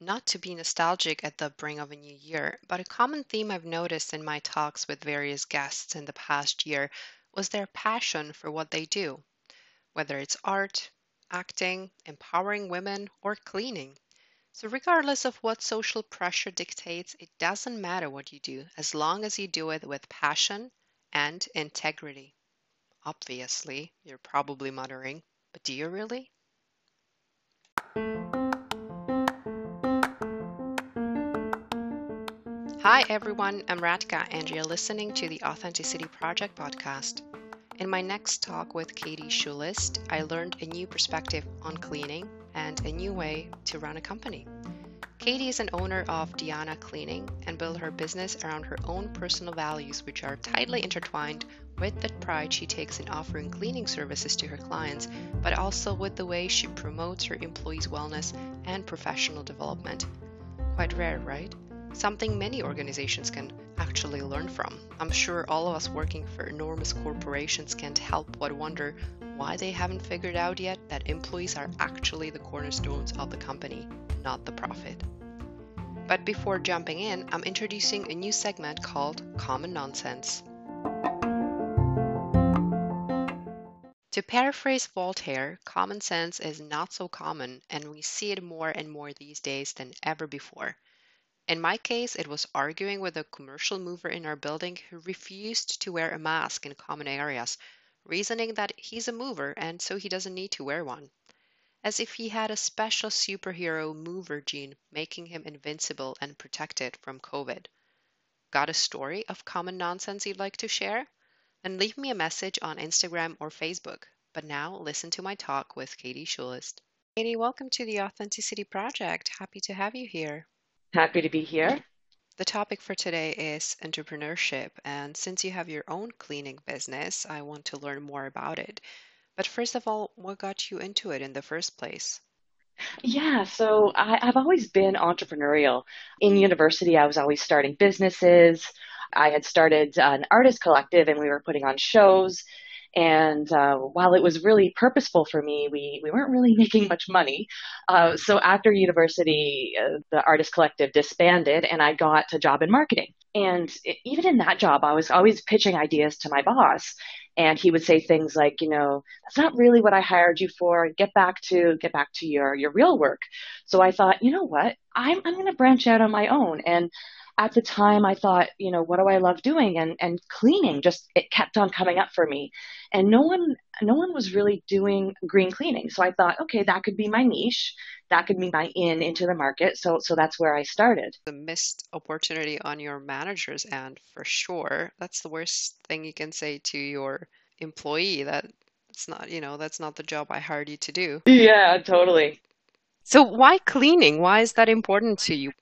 not to be nostalgic at the bring of a new year, but a common theme I've noticed in my talks with various guests in the past year was their passion for what they do, whether it's art, acting, empowering women, or cleaning. So, regardless of what social pressure dictates, it doesn't matter what you do as long as you do it with passion and integrity. Obviously, you're probably muttering, but do you really? Hi everyone, I'm Radka and you're listening to the Authenticity Project podcast. In my next talk with Katie Shulist, I learned a new perspective on cleaning and a new way to run a company. Katie is an owner of Dhyana Cleaning and built her business around her own personal values, which are tightly intertwined with the pride she takes in offering cleaning services to her clients, but also with the way she promotes her employees' wellness and professional development. Quite rare, right? Something many organizations can actually learn from. I'm sure all of us working for enormous corporations can't help but wonder why they haven't figured out yet that employees are actually the cornerstones of the company, not the profit. But before jumping in, I'm introducing a new segment called Common Nonsense. To paraphrase Voltaire, common sense is not so common, and we see it more and more these days than ever before. In my case, it was arguing with a commercial mover in our building who refused to wear a mask in common areas, reasoning that he's a mover and so he doesn't need to wear one. As if he had a special superhero mover gene making him invincible and protected from COVID. Got a story of common nonsense you'd like to share? Then leave me a message on Instagram or Facebook. But now listen to my talk with Katie Shulist. Katie, welcome to the Authenticity Project. Happy to have you here. Happy to be here. The topic for today is entrepreneurship. And since you have your own cleaning business, I want to learn more about it. But first of all, what got you into it in the first place? Yeah, so I, have always been entrepreneurial. In university, I was always starting businesses. I had started an artist collective and we were putting on shows. And uh, while it was really purposeful for me, we, we weren't really making much money. Uh, so after university, uh, the Artist Collective disbanded and I got a job in marketing. And it, even in that job, I was always pitching ideas to my boss. And he would say things like, you know, that's not really what I hired you for. Get back to get back to your your real work. So I thought, you know what? I'm I'm going to branch out on my own. And at the time I thought, you know, what do I love doing? And and cleaning just it kept on coming up for me. And no one no one was really doing green cleaning. So I thought, okay, that could be my niche. That could be my in into the market. So so that's where I started. The missed opportunity on your manager's end for sure. That's the worst thing you can say to your employee that it's not, you know, that's not the job I hired you to do. Yeah, totally. So why cleaning? Why is that important to you?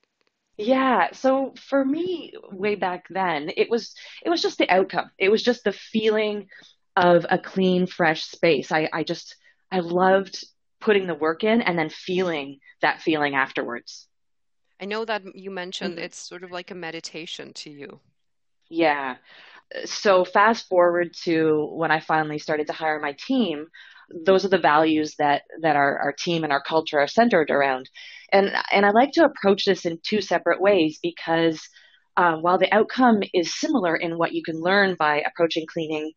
Yeah, so for me way back then, it was it was just the outcome. It was just the feeling of a clean, fresh space. I, I just I loved putting the work in and then feeling that feeling afterwards. I know that you mentioned mm-hmm. it's sort of like a meditation to you. Yeah. So fast forward to when I finally started to hire my team, those are the values that that our, our team and our culture are centered around. And and I like to approach this in two separate ways because uh, while the outcome is similar in what you can learn by approaching cleaning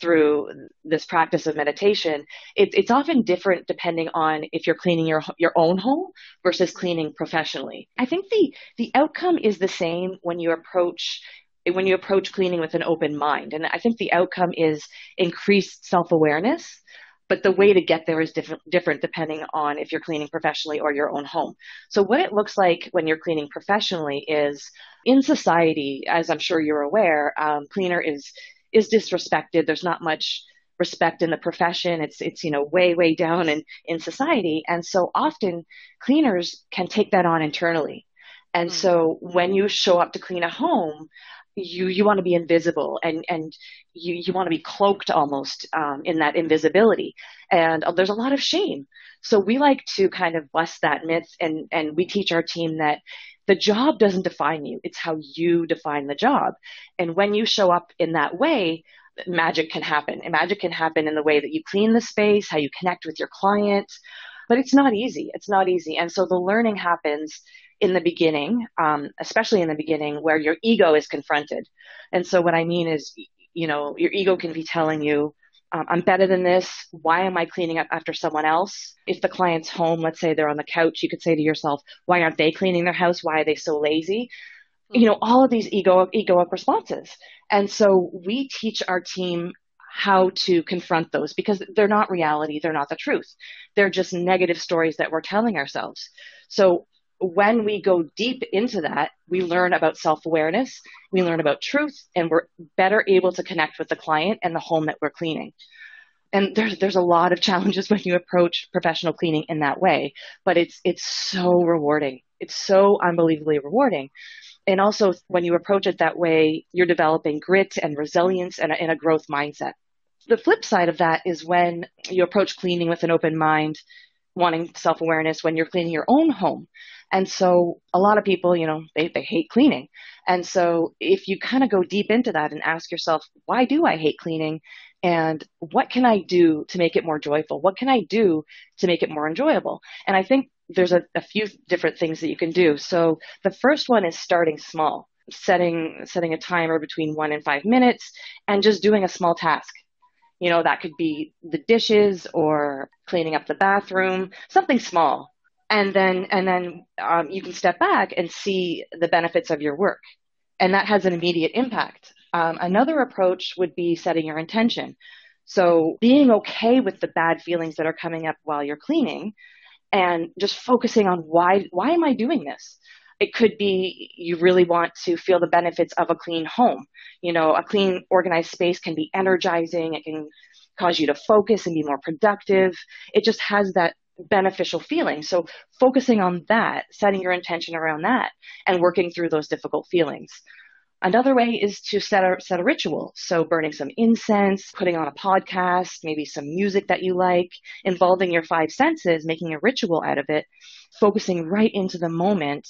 through this practice of meditation, it, it's often different depending on if you're cleaning your your own home versus cleaning professionally. I think the the outcome is the same when you approach when you approach cleaning with an open mind, and I think the outcome is increased self awareness but the way to get there is different, different depending on if you're cleaning professionally or your own home. So what it looks like when you're cleaning professionally is in society, as I'm sure you're aware, um, cleaner is is disrespected. There's not much respect in the profession. It's it's you know way way down in in society, and so often cleaners can take that on internally. And mm. so when you show up to clean a home, you you want to be invisible and and you you want to be cloaked almost um, in that invisibility and uh, there's a lot of shame so we like to kind of bust that myth and and we teach our team that the job doesn't define you it's how you define the job and when you show up in that way magic can happen and magic can happen in the way that you clean the space how you connect with your client but it's not easy. It's not easy. And so the learning happens in the beginning, um, especially in the beginning where your ego is confronted. And so what I mean is, you know, your ego can be telling you, um, I'm better than this. Why am I cleaning up after someone else? If the client's home, let's say they're on the couch, you could say to yourself, why aren't they cleaning their house? Why are they so lazy? You know, all of these ego, egoic responses. And so we teach our team how to confront those because they're not reality. They're not the truth. They're just negative stories that we're telling ourselves. So when we go deep into that, we learn about self awareness, we learn about truth, and we're better able to connect with the client and the home that we're cleaning. And there's there's a lot of challenges when you approach professional cleaning in that way, but it's it's so rewarding. It's so unbelievably rewarding. And also, when you approach it that way, you're developing grit and resilience and a, and a growth mindset. The flip side of that is when you approach cleaning with an open mind, wanting self awareness when you're cleaning your own home. And so a lot of people, you know, they, they hate cleaning. And so if you kind of go deep into that and ask yourself, why do I hate cleaning? And what can I do to make it more joyful? What can I do to make it more enjoyable? And I think there's a, a few different things that you can do. So the first one is starting small, setting, setting a timer between one and five minutes and just doing a small task. You know, that could be the dishes or cleaning up the bathroom, something small and then and then um, you can step back and see the benefits of your work. And that has an immediate impact. Um, another approach would be setting your intention. So being okay with the bad feelings that are coming up while you're cleaning and just focusing on why why am i doing this? It could be you really want to feel the benefits of a clean home. You know a clean organized space can be energizing. It can cause you to focus and be more productive. It just has that beneficial feeling. So focusing on that, setting your intention around that, and working through those difficult feelings. Another way is to set a, set a ritual. So burning some incense, putting on a podcast, maybe some music that you like, involving your five senses, making a ritual out of it, focusing right into the moment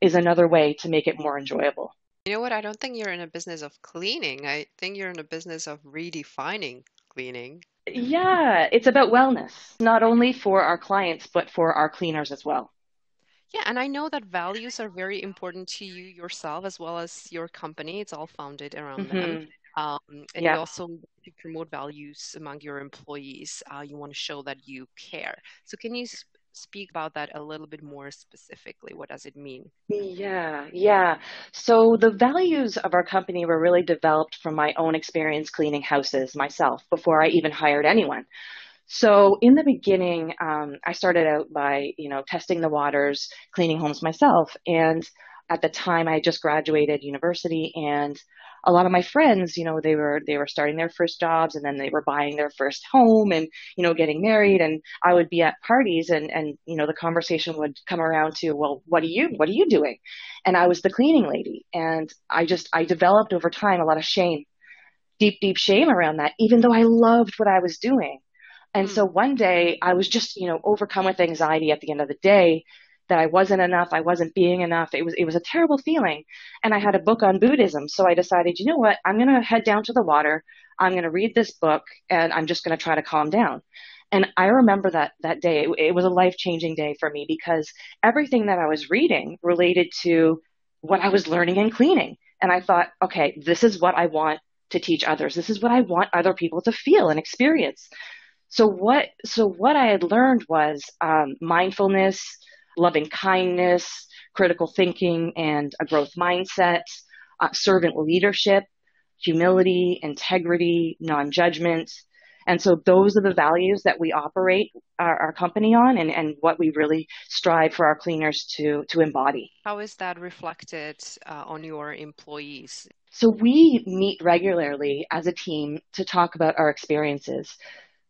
is another way to make it more enjoyable. You know what? I don't think you're in a business of cleaning. I think you're in a business of redefining cleaning. Yeah, it's about wellness, not only for our clients, but for our cleaners as well. Yeah, and I know that values are very important to you yourself as well as your company. It's all founded around mm-hmm. them. Um, and yeah. you also to promote values among your employees. Uh, you want to show that you care. So, can you speak about that a little bit more specifically? What does it mean? Yeah, yeah. So the values of our company were really developed from my own experience cleaning houses myself before I even hired anyone. So in the beginning, um, I started out by, you know, testing the waters, cleaning homes myself. And at the time I just graduated university and a lot of my friends, you know, they were they were starting their first jobs and then they were buying their first home and you know getting married and I would be at parties and and you know the conversation would come around to, well, what are you what are you doing? And I was the cleaning lady and I just I developed over time a lot of shame. Deep deep shame around that even though I loved what I was doing. And mm. so one day I was just, you know, overcome with anxiety at the end of the day that I wasn't enough, I wasn't being enough. It was it was a terrible feeling. And I had a book on Buddhism, so I decided, you know what? I'm going to head down to the water. I'm going to read this book and I'm just going to try to calm down. And I remember that that day. It, it was a life-changing day for me because everything that I was reading related to what I was learning in cleaning. And I thought, okay, this is what I want to teach others. This is what I want other people to feel and experience. So what so what I had learned was um, mindfulness, loving kindness, critical thinking, and a growth mindset, uh, servant leadership, humility, integrity, non judgment. And so those are the values that we operate our, our, company on and, and what we really strive for our cleaners to, to embody. How is that reflected uh, on your employees? So we meet regularly as a team to talk about our experiences.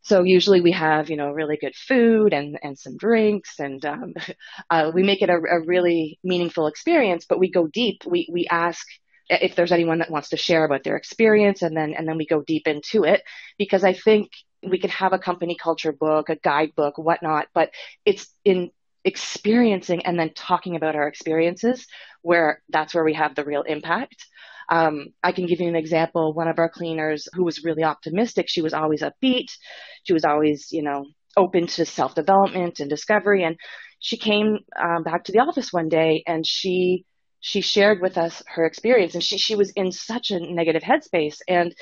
So usually we have, you know, really good food and, and some drinks and um, uh, we make it a, a really meaningful experience, but we go deep. We, we ask if there's anyone that wants to share about their experience and then, and then we go deep into it because I think we can have a company culture book, a guidebook, whatnot, but it's in experiencing and then talking about our experiences where that's where we have the real impact. Um, I can give you an example. One of our cleaners who was really optimistic, she was always upbeat. She was always, you know, open to self development and discovery. And she came um, back to the office one day and she she shared with us her experience and she she was in such a negative headspace and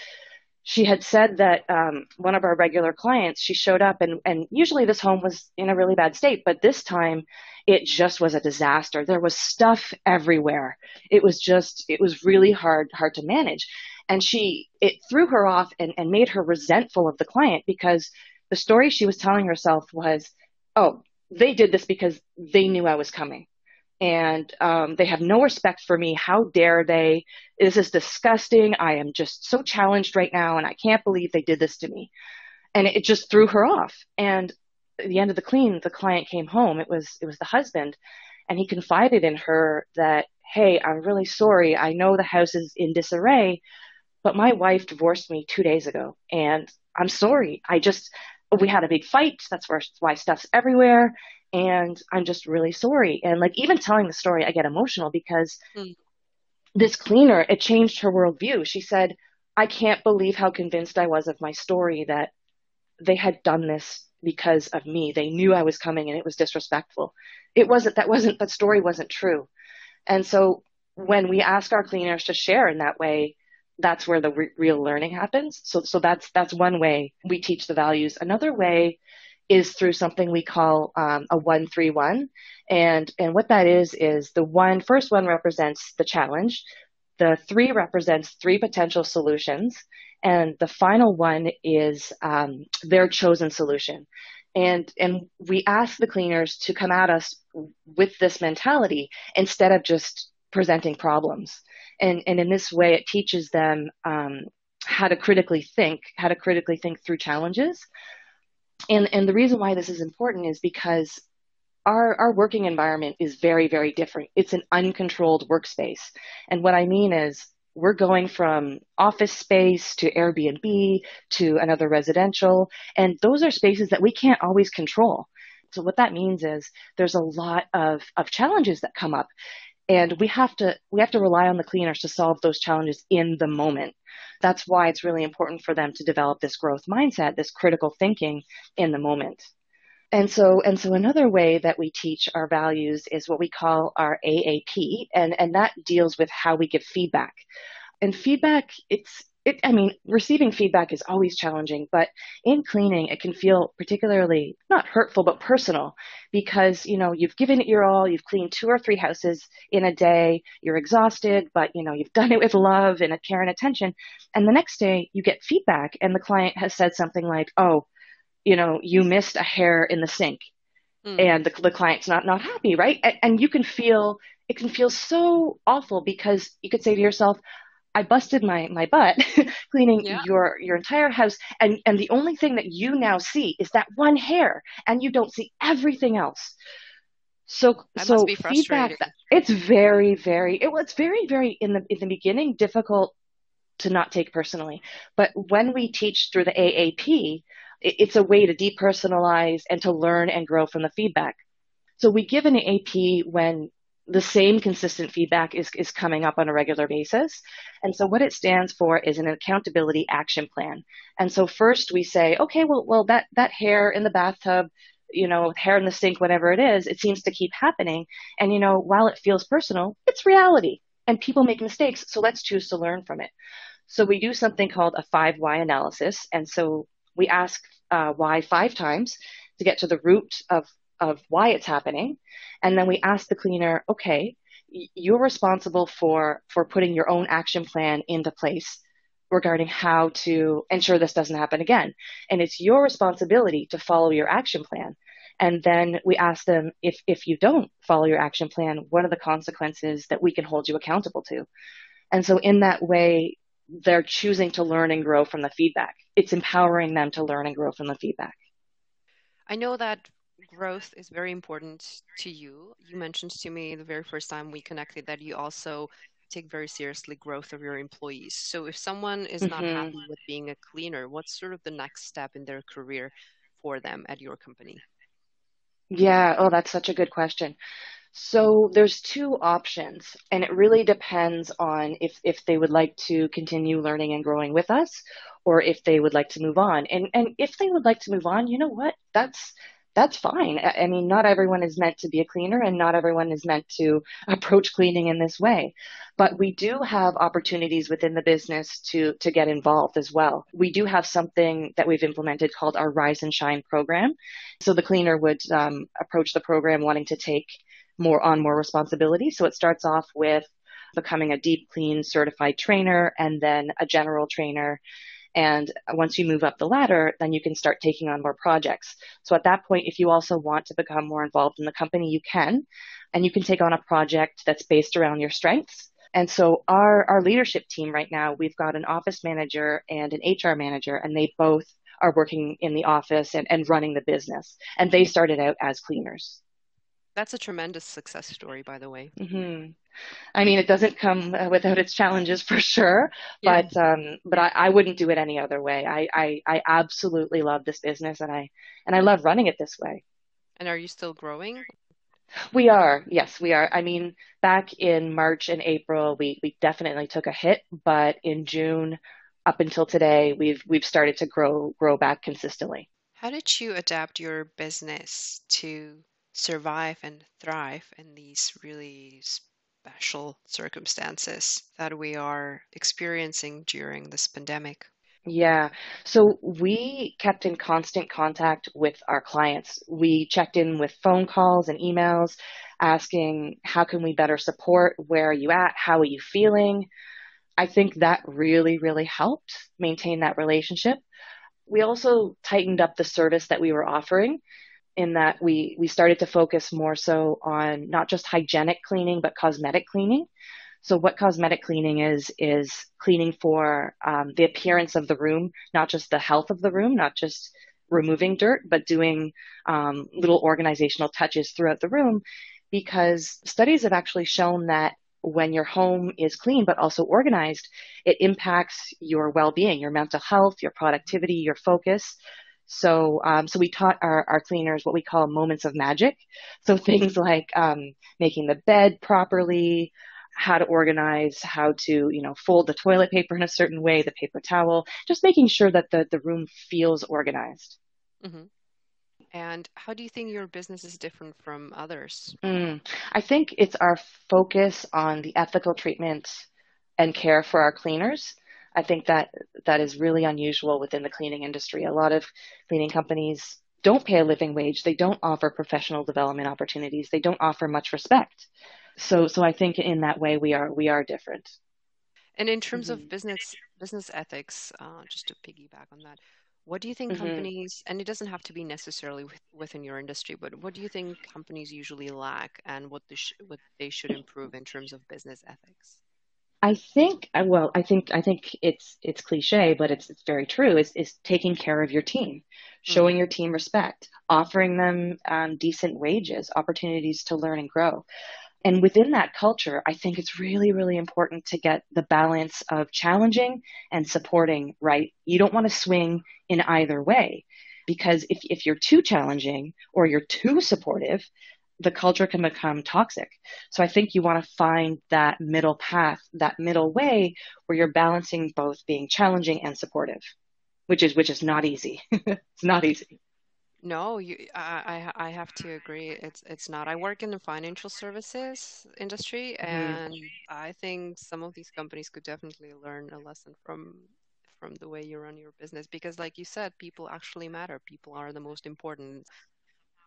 she had said that um, one of our regular clients she showed up and and usually this home was in a really bad state but this time it just was a disaster. There was stuff everywhere. It was just it was really hard hard to manage. And she it threw her off and, and made her resentful of the client because the story she was telling herself was oh they did this because they knew i was coming and um, they have no respect for me. How dare they? This is disgusting. I am just so challenged right now, and I can't believe they did this to me. And it just threw her off. And at the end of the clean, the client came home. It was it was the husband, and he confided in her that, "Hey, I'm really sorry. I know the house is in disarray, but my wife divorced me two days ago, and I'm sorry. I just we had a big fight. That's why stuff's everywhere and I'm just really sorry. And like even telling the story, I get emotional because mm. this cleaner, it changed her worldview. She said, I can't believe how convinced I was of my story that they had done this because of me. They knew I was coming and it was disrespectful. It wasn't, that wasn't, that story wasn't true. And so when we ask our cleaners to share in that way, that's where the re- real learning happens. So, so that's, that's one way we teach the values. Another way is through something we call um, a one three one, and and what that is is the one first one represents the challenge, the three represents three potential solutions, and the final one is um, their chosen solution. And and we ask the cleaners to come at us with this mentality instead of just presenting problems. And and in this way, it teaches them um, how to critically think, how to critically think through challenges, and and the reason why this is important is because our our working environment is very very different. It's an uncontrolled workspace, and what I mean is we're going from office space to Airbnb to another residential, and those are spaces that we can't always control. So what that means is there's a lot of, of challenges that come up and we have to we have to rely on the cleaners to solve those challenges in the moment. That's why it's really important for them to develop this growth mindset this critical thinking in the moment. And so and so another way that we teach our values is what we call our aap and and that deals with how we give feedback. And feedback it's it, I mean, receiving feedback is always challenging, but in cleaning, it can feel particularly not hurtful, but personal because, you know, you've given it your all, you've cleaned two or three houses in a day, you're exhausted, but, you know, you've done it with love and a care and attention. And the next day you get feedback and the client has said something like, oh, you know, you missed a hair in the sink. Mm. And the, the client's not, not happy, right? And, and you can feel, it can feel so awful because you could say to yourself, I busted my my butt cleaning yeah. your your entire house and and the only thing that you now see is that one hair and you don't see everything else. So that so feedback it's very very it was very very in the in the beginning difficult to not take personally. But when we teach through the AAP, it's a way to depersonalize and to learn and grow from the feedback. So we give an AP when the same consistent feedback is, is coming up on a regular basis. And so what it stands for is an accountability action plan. And so first we say, okay, well, well, that, that hair in the bathtub, you know, hair in the sink, whatever it is, it seems to keep happening. And, you know, while it feels personal, it's reality and people make mistakes. So let's choose to learn from it. So we do something called a five why analysis. And so we ask uh, why five times to get to the root of of why it's happening. And then we ask the cleaner, okay, you're responsible for, for putting your own action plan into place regarding how to ensure this doesn't happen again. And it's your responsibility to follow your action plan. And then we ask them if, if you don't follow your action plan, what are the consequences that we can hold you accountable to? And so in that way, they're choosing to learn and grow from the feedback. It's empowering them to learn and grow from the feedback. I know that growth is very important to you. You mentioned to me the very first time we connected that you also take very seriously growth of your employees. So if someone is mm-hmm. not happy with being a cleaner, what's sort of the next step in their career for them at your company? Yeah, oh that's such a good question. So there's two options, and it really depends on if, if they would like to continue learning and growing with us, or if they would like to move on. And and if they would like to move on, you know what? That's that's fine. I mean, not everyone is meant to be a cleaner and not everyone is meant to approach cleaning in this way. But we do have opportunities within the business to, to get involved as well. We do have something that we've implemented called our Rise and Shine program. So the cleaner would um, approach the program wanting to take more on more responsibility. So it starts off with becoming a deep clean certified trainer and then a general trainer and once you move up the ladder, then you can start taking on more projects. So at that point, if you also want to become more involved in the company, you can, and you can take on a project that's based around your strengths. And so our, our leadership team right now, we've got an office manager and an HR manager, and they both are working in the office and, and running the business. And they started out as cleaners. That's a tremendous success story, by the way. Mm-hmm. I mean, it doesn't come uh, without its challenges for sure, yeah. but um, but I, I wouldn't do it any other way. I, I I absolutely love this business, and I and I love running it this way. And are you still growing? We are, yes, we are. I mean, back in March and April, we we definitely took a hit, but in June, up until today, we've we've started to grow grow back consistently. How did you adapt your business to survive and thrive in these really special circumstances that we are experiencing during this pandemic? Yeah. So we kept in constant contact with our clients. We checked in with phone calls and emails asking, how can we better support? Where are you at? How are you feeling? I think that really, really helped maintain that relationship. We also tightened up the service that we were offering in that we we started to focus more so on not just hygienic cleaning but cosmetic cleaning. So what cosmetic cleaning is is cleaning for um, the appearance of the room, not just the health of the room, not just removing dirt, but doing um, little organizational touches throughout the room. Because studies have actually shown that when your home is clean but also organized, it impacts your well-being, your mental health, your productivity, your focus. So, um, so we taught our, our cleaners what we call moments of magic. So things like um, making the bed properly, how to organize, how to, you know, fold the toilet paper in a certain way, the paper towel, just making sure that the, the room feels organized. Mm-hmm. And how do you think your business is different from others? Mm, I think it's our focus on the ethical treatment and care for our cleaners I think that that is really unusual within the cleaning industry. A lot of cleaning companies don't pay a living wage. They don't offer professional development opportunities. They don't offer much respect. So, so I think in that way we are we are different. And in terms mm-hmm. of business business ethics, uh, just to piggyback on that, what do you think mm-hmm. companies, and it doesn't have to be necessarily with, within your industry, but what do you think companies usually lack, and what they sh- what they should improve in terms of business ethics? I think, uh, well, I think, I think it's, it's cliche, but it's, it's very true is, is taking care of your team, showing mm-hmm. your team respect, offering them um, decent wages, opportunities to learn and grow. And within that culture, I think it's really, really important to get the balance of challenging and supporting right. You don't want to swing in either way because if, if you're too challenging or you're too supportive, the culture can become toxic. So I think you want to find that middle path, that middle way where you're balancing both being challenging and supportive, which is which is not easy. it's not easy. No, you, I, I have to agree. It's it's not. I work in the financial services industry, mm-hmm. and mm. I think some of these companies could definitely learn a lesson from from the way you run your business because, like you said, people actually matter. People are the most important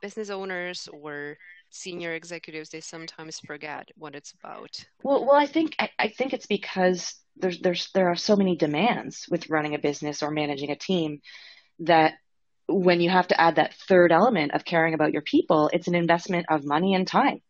business owners or senior executives they sometimes forget what it's about. Well well i think I, I, think it's because there's there's there are so many demands with running a business or managing a team that when you have to add that third element of caring about your people it's an investment of money and time.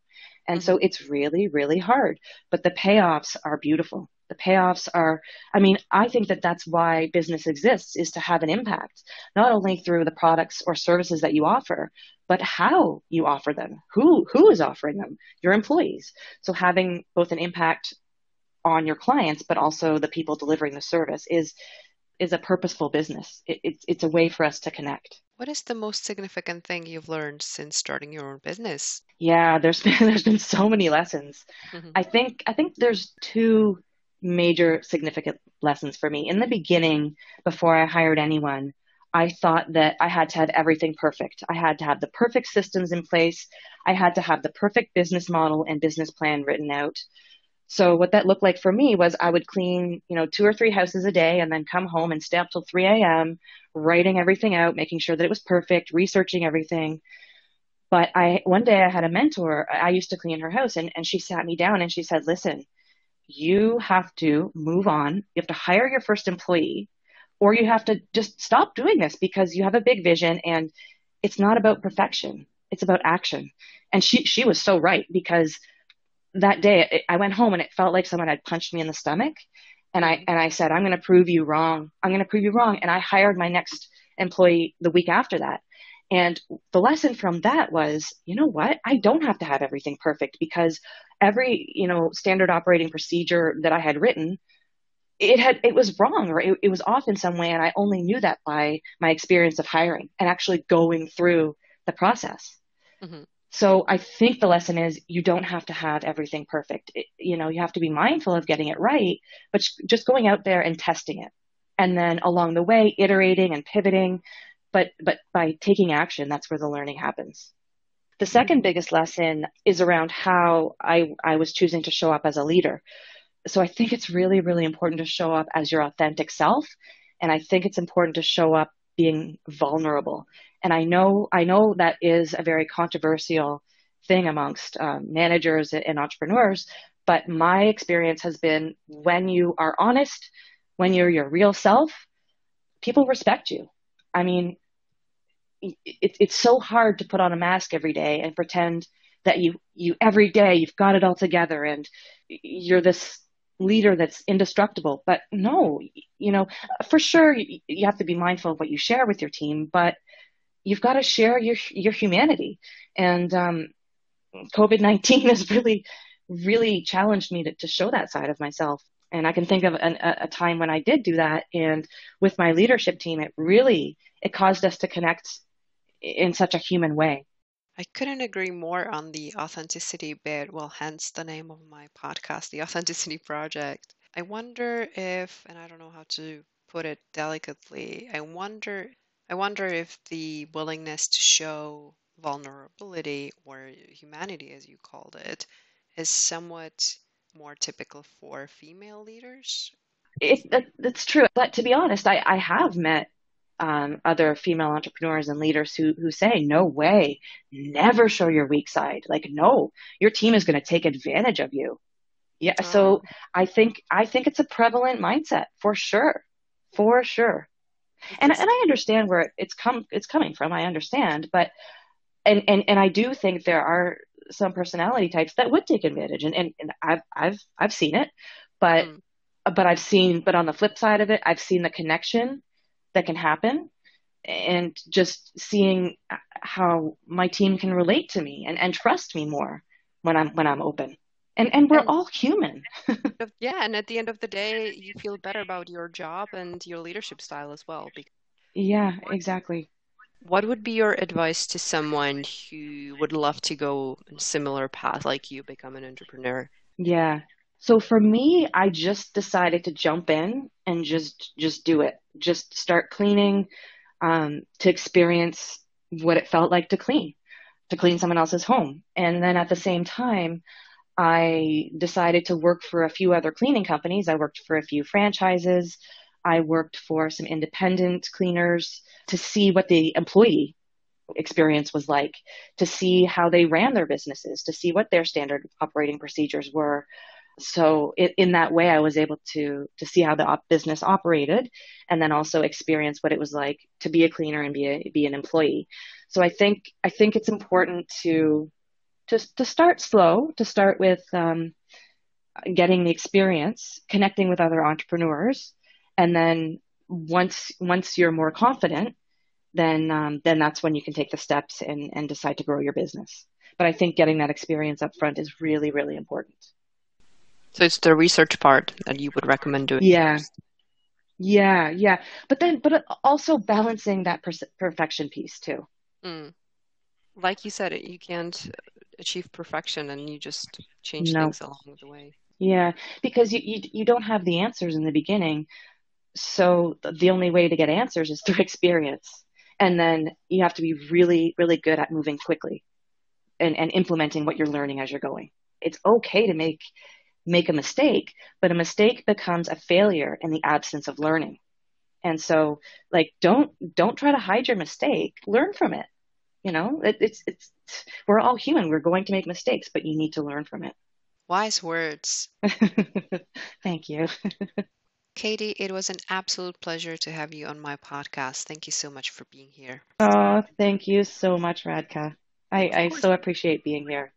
And mm-hmm. so it's really really hard but the payoffs are beautiful the payoffs are i mean i think that that's why business exists is to have an impact not only through the products or services that you offer but how you offer them who who is offering them your employees so having both an impact on your clients but also the people delivering the service is is a purposeful business. It, it's it's a way for us to connect. What is the most significant thing you've learned since starting your own business? Yeah, there's been there's been so many lessons. Mm-hmm. I think I think there's two major significant lessons for me. In the beginning, before I hired anyone, I thought that I had to have everything perfect. I had to have the perfect systems in place. I had to have the perfect business model and business plan written out. So what that looked like for me was I would clean, you know, two or three houses a day and then come home and stay up till 3 a.m. writing everything out, making sure that it was perfect, researching everything. But I, one day I had a mentor, I used to clean her house and, and she sat me down and she said, listen, you have to move on. You have to hire your first employee or you have to just stop doing this because you have a big vision and it's not about perfection. It's about action. And she, she was so right because that day I went home and it felt like someone had punched me in the stomach. And I, and I said, I'm going to prove you wrong. I'm going to prove you wrong. And I hired my next employee the week after that. And the lesson from that was, you know what? I don't have to have everything perfect because every, you know, standard operating procedure that I had written it had it was wrong or it, it was off in some way and i only knew that by my experience of hiring and actually going through the process mm-hmm. so i think the lesson is you don't have to have everything perfect it, you know you have to be mindful of getting it right but just going out there and testing it and then along the way iterating and pivoting but but by taking action that's where the learning happens the second biggest lesson is around how I, I was choosing to show up as a leader so I think it's really, really important to show up as your authentic self. And I think it's important to show up being vulnerable. And I know, I know that is a very controversial thing amongst um, managers and entrepreneurs. But my experience has been when you are honest, when you're your real self, people respect you. I mean, it, it's so hard to put on a mask every day and pretend that you, you every day you've got it all together and you're this leader that's indestructible. But no, you know, for sure you have to be mindful of what you share with your team, but you've got to share your your humanity. And um, COVID nineteen has really, really challenged me to, to show that side of myself. And I can think of an, a, a time when I did do that, and with my leadership team, it really it caused us to connect in such a human way. I couldn't agree more on the authenticity bit. Well, hence the name of my podcast, The Authenticity Project. I wonder if, and I don't know how to put it delicately, I wonder I wonder if the willingness to show vulnerability or humanity as you called it is somewhat more typical for female leaders. It, that, that's true. But to be honest, I, I have met um, other female entrepreneurs and leaders who who say, "No way, never show your weak side. Like, no, your team is going to take advantage of you." Yeah. Oh. So I think I think it's a prevalent mindset for sure, for sure. And and I understand where it's come it's coming from. I understand, but and and and I do think there are some personality types that would take advantage, and and, and I've I've I've seen it, but. Mm. But I've seen, but on the flip side of it, I've seen the connection that can happen and just seeing how my team can relate to me and, and trust me more when I'm when I'm open. And and we're and, all human. yeah, and at the end of the day, you feel better about your job and your leadership style as well. Yeah, exactly. What would be your advice to someone who would love to go a similar path like you, become an entrepreneur? Yeah. So for me, I just decided to jump in and just just do it. Just start cleaning um, to experience what it felt like to clean, to clean someone else's home. And then at the same time, I decided to work for a few other cleaning companies. I worked for a few franchises. I worked for some independent cleaners to see what the employee experience was like, to see how they ran their businesses, to see what their standard operating procedures were, so it, in that way, I was able to to see how the op- business operated, and then also experience what it was like to be a cleaner and be a, be an employee. So I think I think it's important to to to start slow, to start with um, getting the experience, connecting with other entrepreneurs, and then once once you're more confident, then um, then that's when you can take the steps and and decide to grow your business. But I think getting that experience up front is really really important. So it's the research part that you would recommend doing. Yeah. Yeah, yeah. But then, but also balancing that per- perfection piece too. Mm. Like you said, you can't achieve perfection and you just change No. things along the way. Yeah, because you, you you don't have the answers in the beginning. So the only way to get answers is through experience. And then you have to be really, really good at moving quickly and, and implementing what you're learning as you're going. It's okay to make make a mistake, but a mistake becomes a failure in the absence of learning. And so like don't don't try to hide your mistake. Learn from it. You know, it, it's it's we're all human. We're going to make mistakes, but you need to learn from it. Wise words. Thank you. Katie, it was an absolute pleasure to have you on my podcast. Thank you so much for being here. Oh, thank you so much, Radka. I, I so appreciate being here.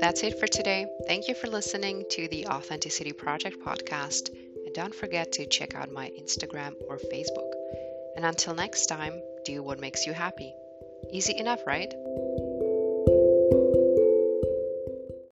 That's it for today. Thank you for listening to the Authenticity Project podcast. And don't forget to check out my Instagram or Facebook. And until next time, do what makes you happy. Easy enough, right?